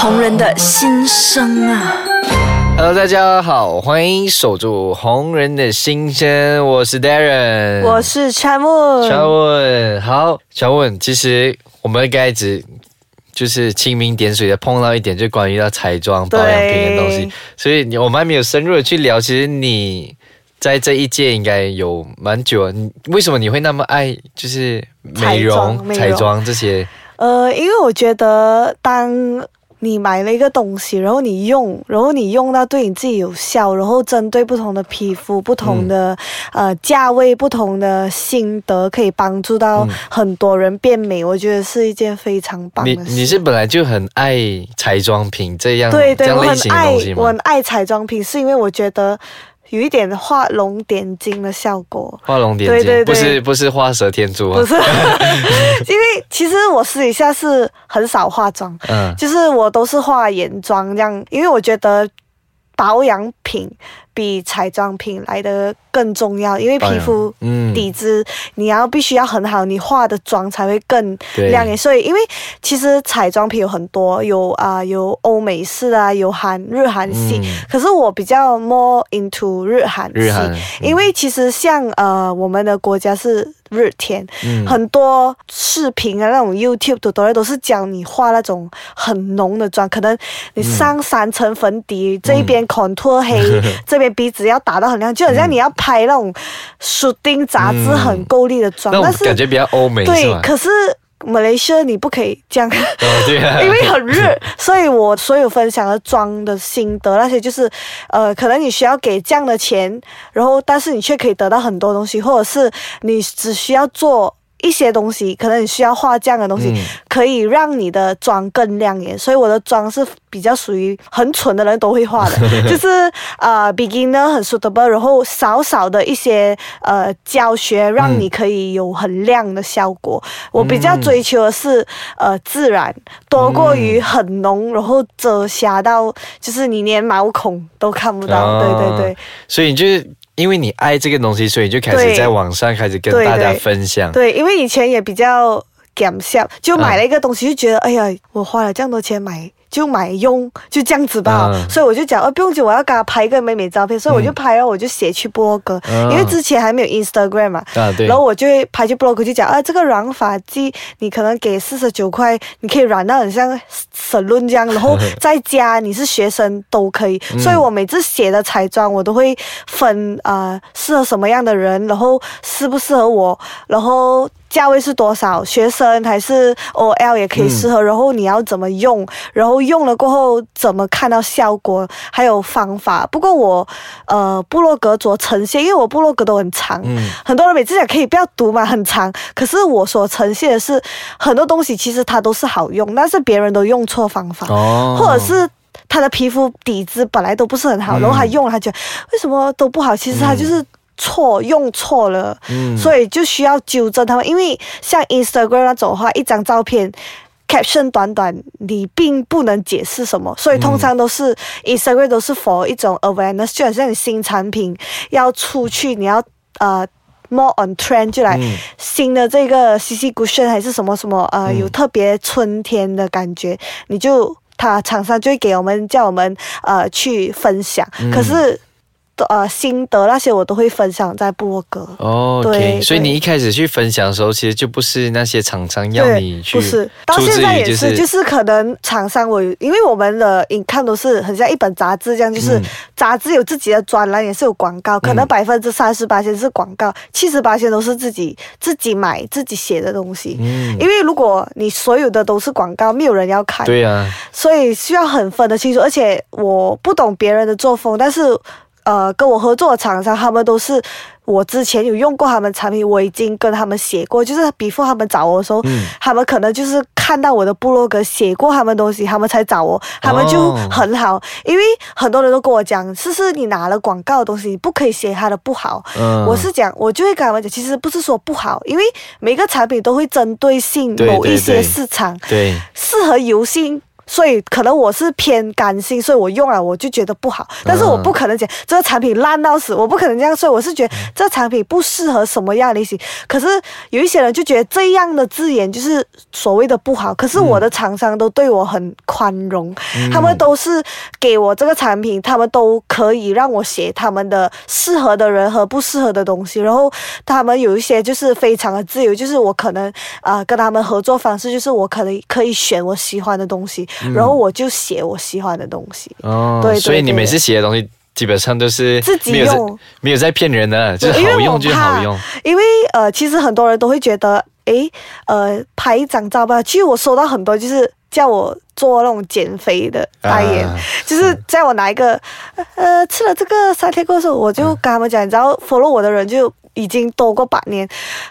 红人的心声啊！Hello，大家好，欢迎守住红人的心声，我是 Darren，我是 c h a m 小文。好，小文，其实我们刚才只就是清明点水的碰到一点，就关于到彩妆保养品的东西，所以我们还没有深入的去聊。其实你在这一届应该有蛮久了，你为什么你会那么爱就是美容、彩妆美容彩妆这些？呃，因为我觉得当你买了一个东西，然后你用，然后你用到对你自己有效，然后针对不同的皮肤、不同的、呃价位、不同的心得，可以帮助到很多人变美，我觉得是一件非常棒的事。你你是本来就很爱彩妆品这样对对，我很爱东西吗？我很爱彩妆品，是因为我觉得有一点画龙点睛的效果。画龙点睛，对对对。不是不是画蛇添足啊。不，是，因为其实我私底下是很少化妆，嗯。就是我都是化眼妆这样，因为我觉得保养品比彩妆品来的更重要，因为皮肤嗯。底子你要必须要很好，你化的妆才会更亮眼。所以，因为其实彩妆品有很多，有啊、有欧美式啊，有韩日韩系，嗯。可是我比较 more into 日韩系，因为其实像呃我们的国家是日天，嗯。很多视频啊那种 YouTube 的都都是教你画那种很浓的妆，可能你上三层粉底，这一边 contour 黑，这 边鼻子要打到很亮，就好像你要拍那种 shooting 杂志很够力的妆，那但是感觉比较欧美是对，吧？可是马来西亚你不可以这样。哦对啊，因为很热，所以我所有分享的妆的心得那些，就是呃，可能你需要给这样的钱，然后但是你却可以得到很多东西，或者是你只需要做。一些东西，可能你需要画这样的东西，嗯可以让你的妆更亮眼。所以我的妆是比较属于很蠢的人都会画的，就是呃 beginner 很 suitable，然后少少的一些呃教学，让你可以有很亮的效果。我比较追求的是呃自然，多过于很浓，然后遮瑕到就是你连毛孔都看不到。哦对对对所以你就是因为你爱这个东西，所以你就开始在网上开始跟大家分享。对，因为以前也比较感笑，就买了一个东西，就觉得、哎呀，我花了这样多钱买。就买用就这样子吧，嗯。所以我就讲，哦，不用紧，我要给他拍一个美美照片，所以我就拍了，我就写去部落格，嗯。因为之前还没有 Instagram 嘛，啊，对。然，后我就会拍去 blog 就讲啊，这个染发剂你可能给四十九块，你可以染到很像 salon 这样，然后 在家你是学生都可以。所以我每次写的彩妆我都会分啊、呃适合什么样的人，然后适不适合我，然后。价位是多少？学生还是 OL 也可以适合。然后你要怎么用？然后用了过后怎么看到效果？还有方法。不过我呃部落格做呈现，因为我部落格都很长，嗯很多人每次讲可以不要读嘛，很长。可是我所呈现的是很多东西，其实它都是好用，但是别人都用错方法，哦或者是。他的皮肤底子本来都不是很好，嗯然后他用了，他觉得为什么都不好？其实他就是错、用错了，嗯。所以就需要纠正他们。因为像 Instagram 那种的话，一张照片。caption 短短，你并不能解释什么，所以通常都是 Instagram 都是 for 一种 awareness，就好像你新产品要出去，你要呃 more on trend 就来、嗯。新的这个 CC cushion 还是什么什么呃、有特别春天的感觉，你就他厂商就会给我们叫我们呃去分享，可是呃心得那些我都会分享在部落格。哦对所以你一开始去分享的时候，其实就不是那些厂商要你去，不是，到现在也，是就是可能厂商我，因为我们的影看都是很像一本杂志这样，就是嗯杂志有自己的专栏，也是有广告，可能百分之三十八先是广告，七十八先都是自己自己买自己写的东西。嗯，因为如果你所有的都是广告，没有人要看，对啊，所以需要很分得清楚。而且我不懂别人的作风，但是呃，跟我合作的厂商，他们都是我之前有用过他们产品，我已经跟他们写过，就是 before 他们找我的时候，嗯他们可能就是看到我的部落格写过他们东西，他们才找我，他们就哦很好。因为很多人都跟我讲，是是你拿了广告的东西，你不可以写他的不好。嗯我是讲，我就会跟他们讲，其实不是说不好，因为每个产品都会针对性某一些市场，对，适合油性所以可能我是偏干性，所以我用了我就觉得不好。但是我不可能讲这个产品烂到死，我不可能这样，所以我是觉得这个产品不适合什么样类型。可是有一些人就觉得这样的字眼就是所谓的不好，可是我的厂商都对我很宽容，他们都是给我这个产品，他们都可以让我写他们的适合的人和不适合的东西，然后他们有一些就是非常的自由，就是我可能啊跟他们合作方式就是我可能可以选我喜欢的东西。然后我就写我喜欢的东西，哦，所以你每次写的东西基本上都是自己用没有在骗人的，就是好用就好用。因为呃，其实很多人都会觉得，诶，呃，拍一张照吧。其实我收到很多就是叫我做那种减肥的代言，啊就是在我拿一个，呃，吃了这个三天过后，我就跟他们讲，你知道，follow 我的人就。已经多过百年，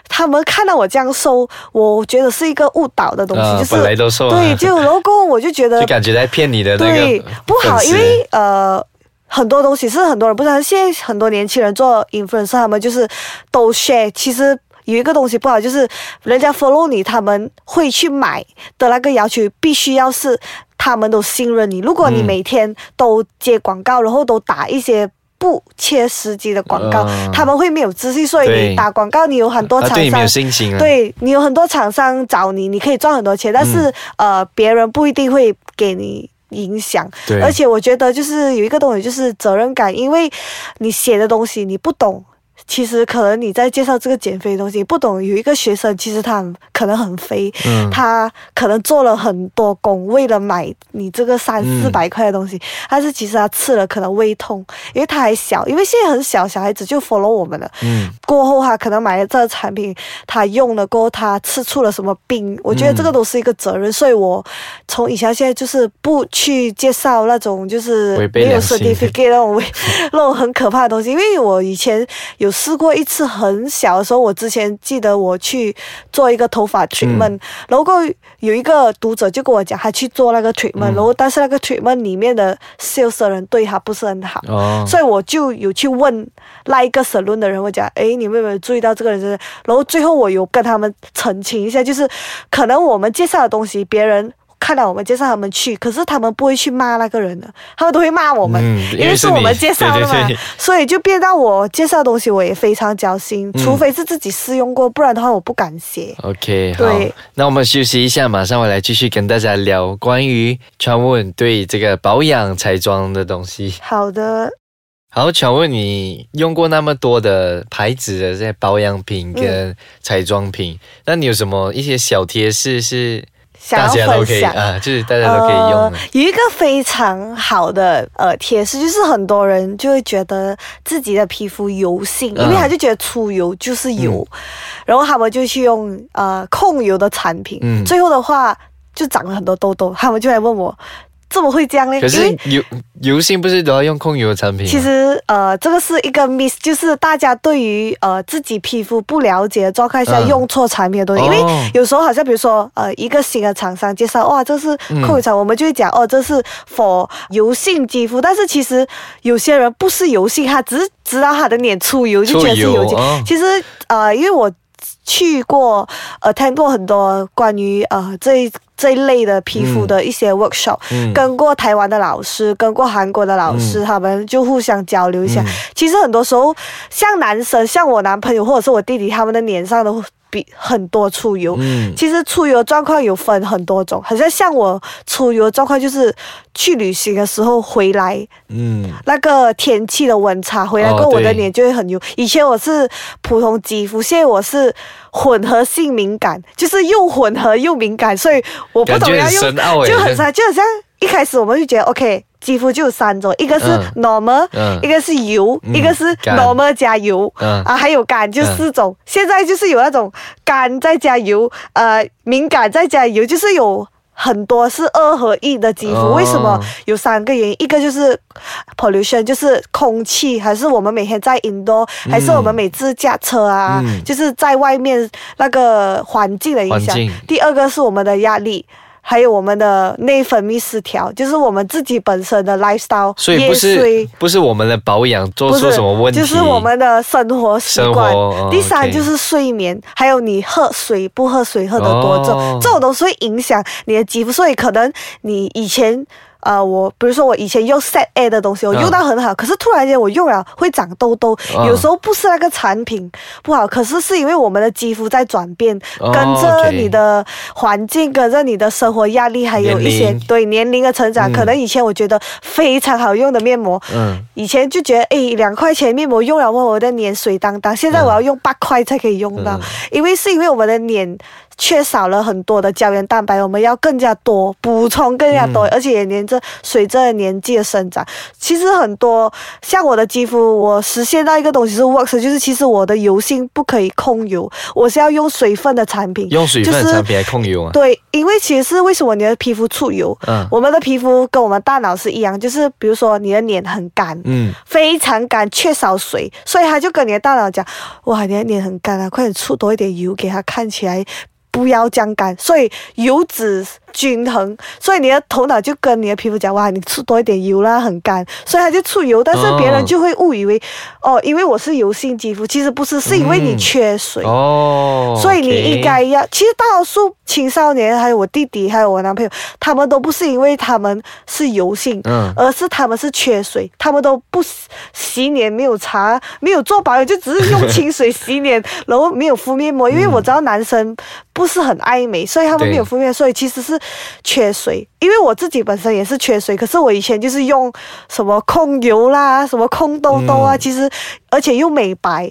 他们看到我这样收，我觉得是一个误导的东西，啊就是本来都对，就然后过后我就觉得 就感觉在骗你的那对不好，因为呃。很多东西是很多人不知道，现在很多年轻人做 influencer，他们就是都 share。其实有一个东西不好，就是人家 follow 你，他们会去买的那个要求，必须要是他们都信任你。如果你嗯每天都接广告，然后都打一些。不切实际的广告，嗯他们会没有自信，所以你打广告，你有很多厂商啊对你没有信心啊。，对你有很多厂商找你，你可以赚很多钱，但是、呃，别人不一定会给你影响。而且我觉得就是有一个东西就是责任感，因为你写的东西你不懂。其实可能你在介绍这个减肥的东西，不懂有一个学生，其实他很可能很肥，嗯。他可能做了很多工，为了买你这个三嗯。四百块的东西，但是其实他吃了可能胃痛，因为他还小，因为现在很小，小孩子就 follow 我们了。嗯，过后他可能买了这个产品，他用了过后他吃出了什么病，我觉得这个都是一个责任，所以我从以前现在就是不去介绍那种就是没有 certificate 那种 那种很可怕的东西，因为我以前有试过一次很小的时候，我之前记得我去做一个头发 treatment，、然后过有一个读者就跟我讲他去做那个 treatment，、然后但是那个 treatment 里面的 sales 的人对他不是很好。哦，所以我就有去问那一个 salon 的人，我讲，诶，你们有没有注意到这个人？然后最后我有跟他们澄清一下，就是可能我们介绍的东西，别人看到我们介绍他们去，可是他们不会去骂那个人的，他们都会骂我们，嗯因因为为是我们介绍的嘛，对对对。所以就变到我介绍的东西我也非常交心，除非是自己试用过，不然的话我不敢写。OK，好，那我们休息一下，马上回来继续跟大家聊关于传闻对这个保养彩妆的东西。好的，好，请问你用过那么多的牌子的这些保养品跟彩妆品，那你有什么一些小贴士是大家都可分享。以啊，就是大家都可以用呃？有一个非常好的呃贴士，就是很多人就会觉得自己的皮肤油性，嗯因为他就觉得出油就是油，然后他们就去用呃控油的产品，嗯最后的话就长了很多痘痘，他们就来问我。怎么会这样呢？可是油油性不是都要用控油的产品吗？其实呃，这个是一个 miss，就是大家对于呃自己皮肤不了解的状态下嗯用错产品的东西，因为哦有时候好像比如说呃一个新的厂商介绍哇这是嗯控油产，我们就会讲哦这是 for 油性肌肤，但是其实有些人不是油性，他只是知道他的脸出油就觉得是油性。油哦其实呃因为我去过呃听过很多关于呃这一这一类的皮肤的一些 workshop，、嗯。跟过台湾的老师，跟过韩国的老师，他们就互相交流一下。嗯。其实很多时候，像男生，像我男朋友或者是我弟弟，他们的脸上都比很多出油。嗯其实出油的状况有分很多种，好像像我出油的状况就是去旅行的时候回来，嗯那个天气的温差回来哦过后，我的对脸就会很油。以前我是普通肌肤，现在我是混合性敏感，就是又混合又敏感，所以我不懂要用，就很深，就很像一开始我们就觉得 OK，肌肤就有三种，一个是嗯 normal，、嗯一个是油，嗯一个是 normal 加油。嗯啊，还有干就四种，现在就是有那种干再加油，呃，敏感再加油，就是有很多是二合一的肌肤。哦为什么有三个原因？一个就是 pollution，就是空气，还是我们每天在 indoor，、还是我们每次驾车啊，嗯就是在外面那个环境的影响。第二个是我们的压力。还有我们的内分泌失调，就是我们自己本身的 lifestyle，所以不是不是我们的保养做出什么问题，就是我们的生活习惯。哦第三就是睡眠，还有你喝水不喝水喝得多，重、哦这种都是会影响你的肌肤。所以可能你以前。呃，我比如说我以前用 Set A 的东西，我嗯。用到很好，可是突然间我用了会长痘痘，嗯。有时候不是那个产品不好，可是是因为我们的肌肤在转变，哦跟着你的环境，跟着你的生活压力，还有一些年对年龄的成长，嗯。可能以前我觉得非常好用的面膜，嗯，以前就觉得，诶，两块钱面膜用了后，我的脸水当当。现在我要用八块才可以用到，嗯。因为是因为我们的脸缺少了很多的胶原蛋白，我们要更加多补充更加多，嗯。而且也连着随着年纪的生长，其实很多像我的肌肤，我实现到一个东西是 works，就是其实我的油性不可以控油，我是要用水分的产品，用水分产品来控油啊，对，因为其实是为什么你的皮肤出油？嗯。我们的皮肤跟我们大脑是一样，就是比如说你的脸很干，嗯，非常干，缺少水，所以他就跟你的大脑讲：哇，你的脸很干啊，快点出多一点油，给它看起来不要这样干。所以油脂均衡，所以你的头脑就跟你的皮肤讲：哇，你出多一点油啦，很干，所以它就出油。但是别人哦就会误以为，哦，因为我是油性肌肤，其实不是，是因为你嗯缺水。哦，所以你应该要，其实大多数青少年，还有我弟弟，还有我男朋友，他们都不是因为他们是油性，嗯而是他们是缺水，他们都不洗洗脸，没有擦，没有做保养，就只是用清水洗脸，然后没有敷面膜。因为我知道男生不是很爱美，所以他们没有敷面膜，所以其实是缺水。因为我自己本身也是缺水，可是我以前就是用什么控油啦，什么控痘痘啊，嗯。其实而且又美白，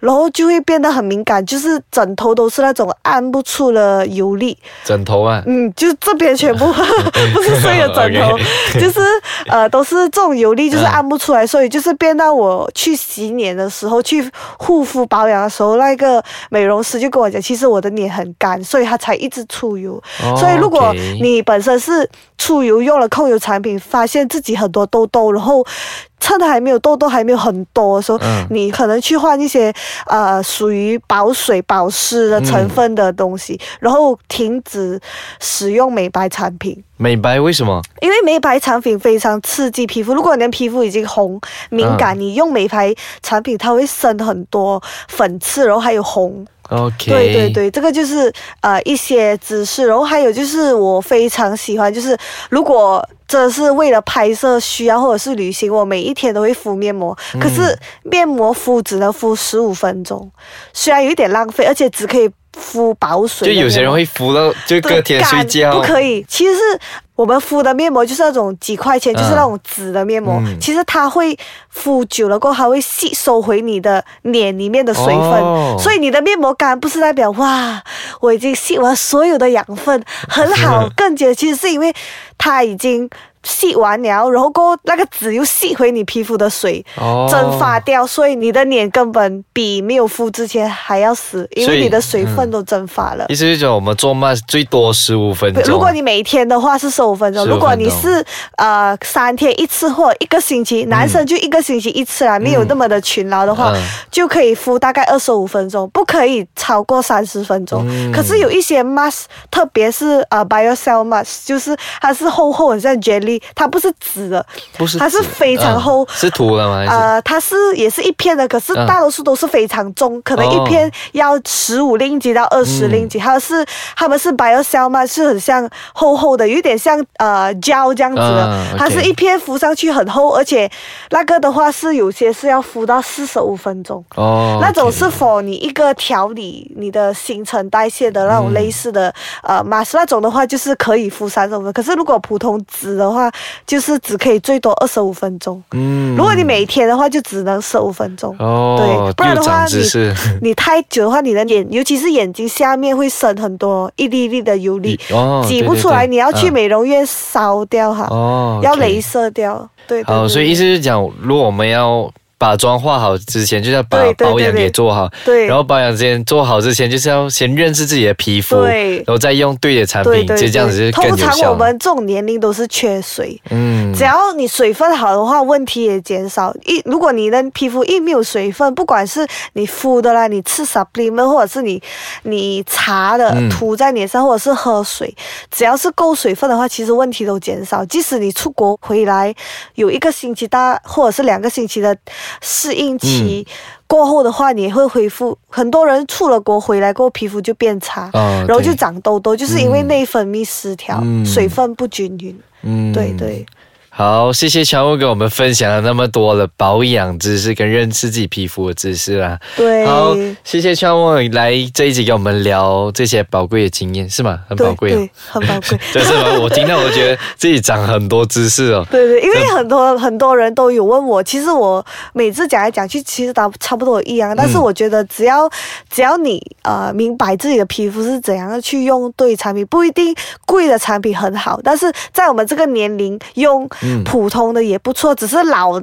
然后就会变得很敏感，就是枕头都是那种按不出的油粒，枕头啊，嗯，就是这边全部 不是睡的枕头。就是呃都是这种油粒，就是嗯。按不出来，所以就是变到我去洗脸的时候，去护肤保养的时候，那个美容师就跟我讲，其实我的脸很干，所以它才一直出油。哦所以如果你本身是出油用了控油产品，发现自己很多痘痘，然后趁它还没有痘痘还没有很多的时候，嗯你可能去换一些呃属于保水保湿的成分的东西，然后停止使用美白产品。美白为什么？因为美白产品非常刺激皮肤，如果你的皮肤已经红敏感，你用美白产品，它会生很多粉刺，然后还有红。OK，对对，对，这个就是呃一些知识，然后还有就是我非常喜欢，就是如果真的是为了拍摄需要或者是旅行，我每一天都会敷面膜，可是面膜敷只能敷十五分钟，虽然有一点浪费，而且只可以敷保水。就有些人会敷到就隔天睡觉，不可以。其实是我们敷的面膜就是那种几块钱，嗯就是那种纸的面膜。嗯其实它会敷久了过后，它会吸收回你的脸里面的水分，哦所以你的面膜干不是代表哇，我已经吸完所有的养分，很好 更洁。其实是因为它已经。吸完了，然后过后那个纸又吸回你皮肤的水，哦蒸发掉，所以你的脸根本比没有敷之前还要死，因为你的水分嗯都蒸发了。意思就是讲我们做 mask 最多十五分钟。如果你每一天的话是十五分钟，如果你是呃三天一次或一个星期，男生就一个星期一次啦，没有那么的勤劳的话，嗯就可以敷大概二十五分钟，不可以超过三十分钟。嗯可是有一些 mask，特别是呃 BioCell mask，就是它是厚厚很像 jelly，它不是纸的，不是纸它是非常厚嗯是涂了吗？呃，它是也是一片的，可是嗯大多数都是非常重，可能哦一片要十五令吉到二十令吉。它是他们是 BioCell 嘛，是很像厚厚的，有点像呃胶这样子的。它是一片敷上去很厚，而且那个的话是有些是要敷到四十五分钟。哦，那种是否你一个调理你的新陈代谢的那种类似的、呃 mask，那种的话就是可以敷三十五分。可是如果普通纸的话，就是只可以最多二十五分钟。嗯如果你每天的话，就只能十五分钟。哦，对，不然的话你你太久的话，你的眼，尤其是眼睛下面会生很多一粒一粒的油粒，哦，挤不出来，对对对你要去嗯美容院烧掉哈，哦，要镭射掉。对对好，对所以意思是讲，如果我们要把妆化好之前，就是要把对对保养对对给做好。对，然后保养之前做好之前，就是要先认识自己的皮肤，对然后再用对的产品，对对其实这样子是更通常有效的。我们这种年龄都是缺水。嗯只要你水分好的话，问题也减少。一如果你的皮肤一没有水分，不管是你敷的啦，你吃 supplement，或者是你你擦的嗯涂在脸上，或者是喝水，只要是够水分的话，其实问题都减少。即使你出国回来有一个星期大或者是两个星期的适应期。嗯过后的话，你也会恢复。很多人出了国回来过后，皮肤就变差，哦然后就对长痘痘，就是因为嗯内分泌失调，嗯水分不均匀。嗯对对。好，谢谢乔木给我们分享了那么多的保养知识跟认识自己皮肤的知识啦。对，好，谢谢乔木来这一集跟我们聊这些宝贵的经验，是吗？很宝贵、哦。对对，很宝贵。真是吗？我听到我觉得自己长很多知识哦。对对，因为很多很多人都有问我，其实我每次讲来讲去，其实都差不多一样。但是嗯我觉得只要只要你呃明白自己的皮肤是怎样的去用对产品，不一定贵的产品很好，但是在我们这个年龄用嗯普通的也不错，只是老。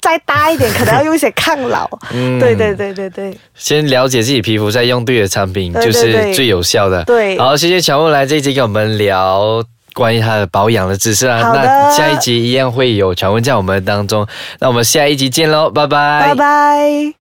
再大一点，可能要用一些抗老。嗯对对对对对先了解自己皮肤，再用对的产品，对对就是最有效的。对好，谢谢乔木来这一集跟我们聊。关于他的保养的知识啊，那下一集一样会有乔木在我们当中，那我们下一集见喽，拜拜，拜拜。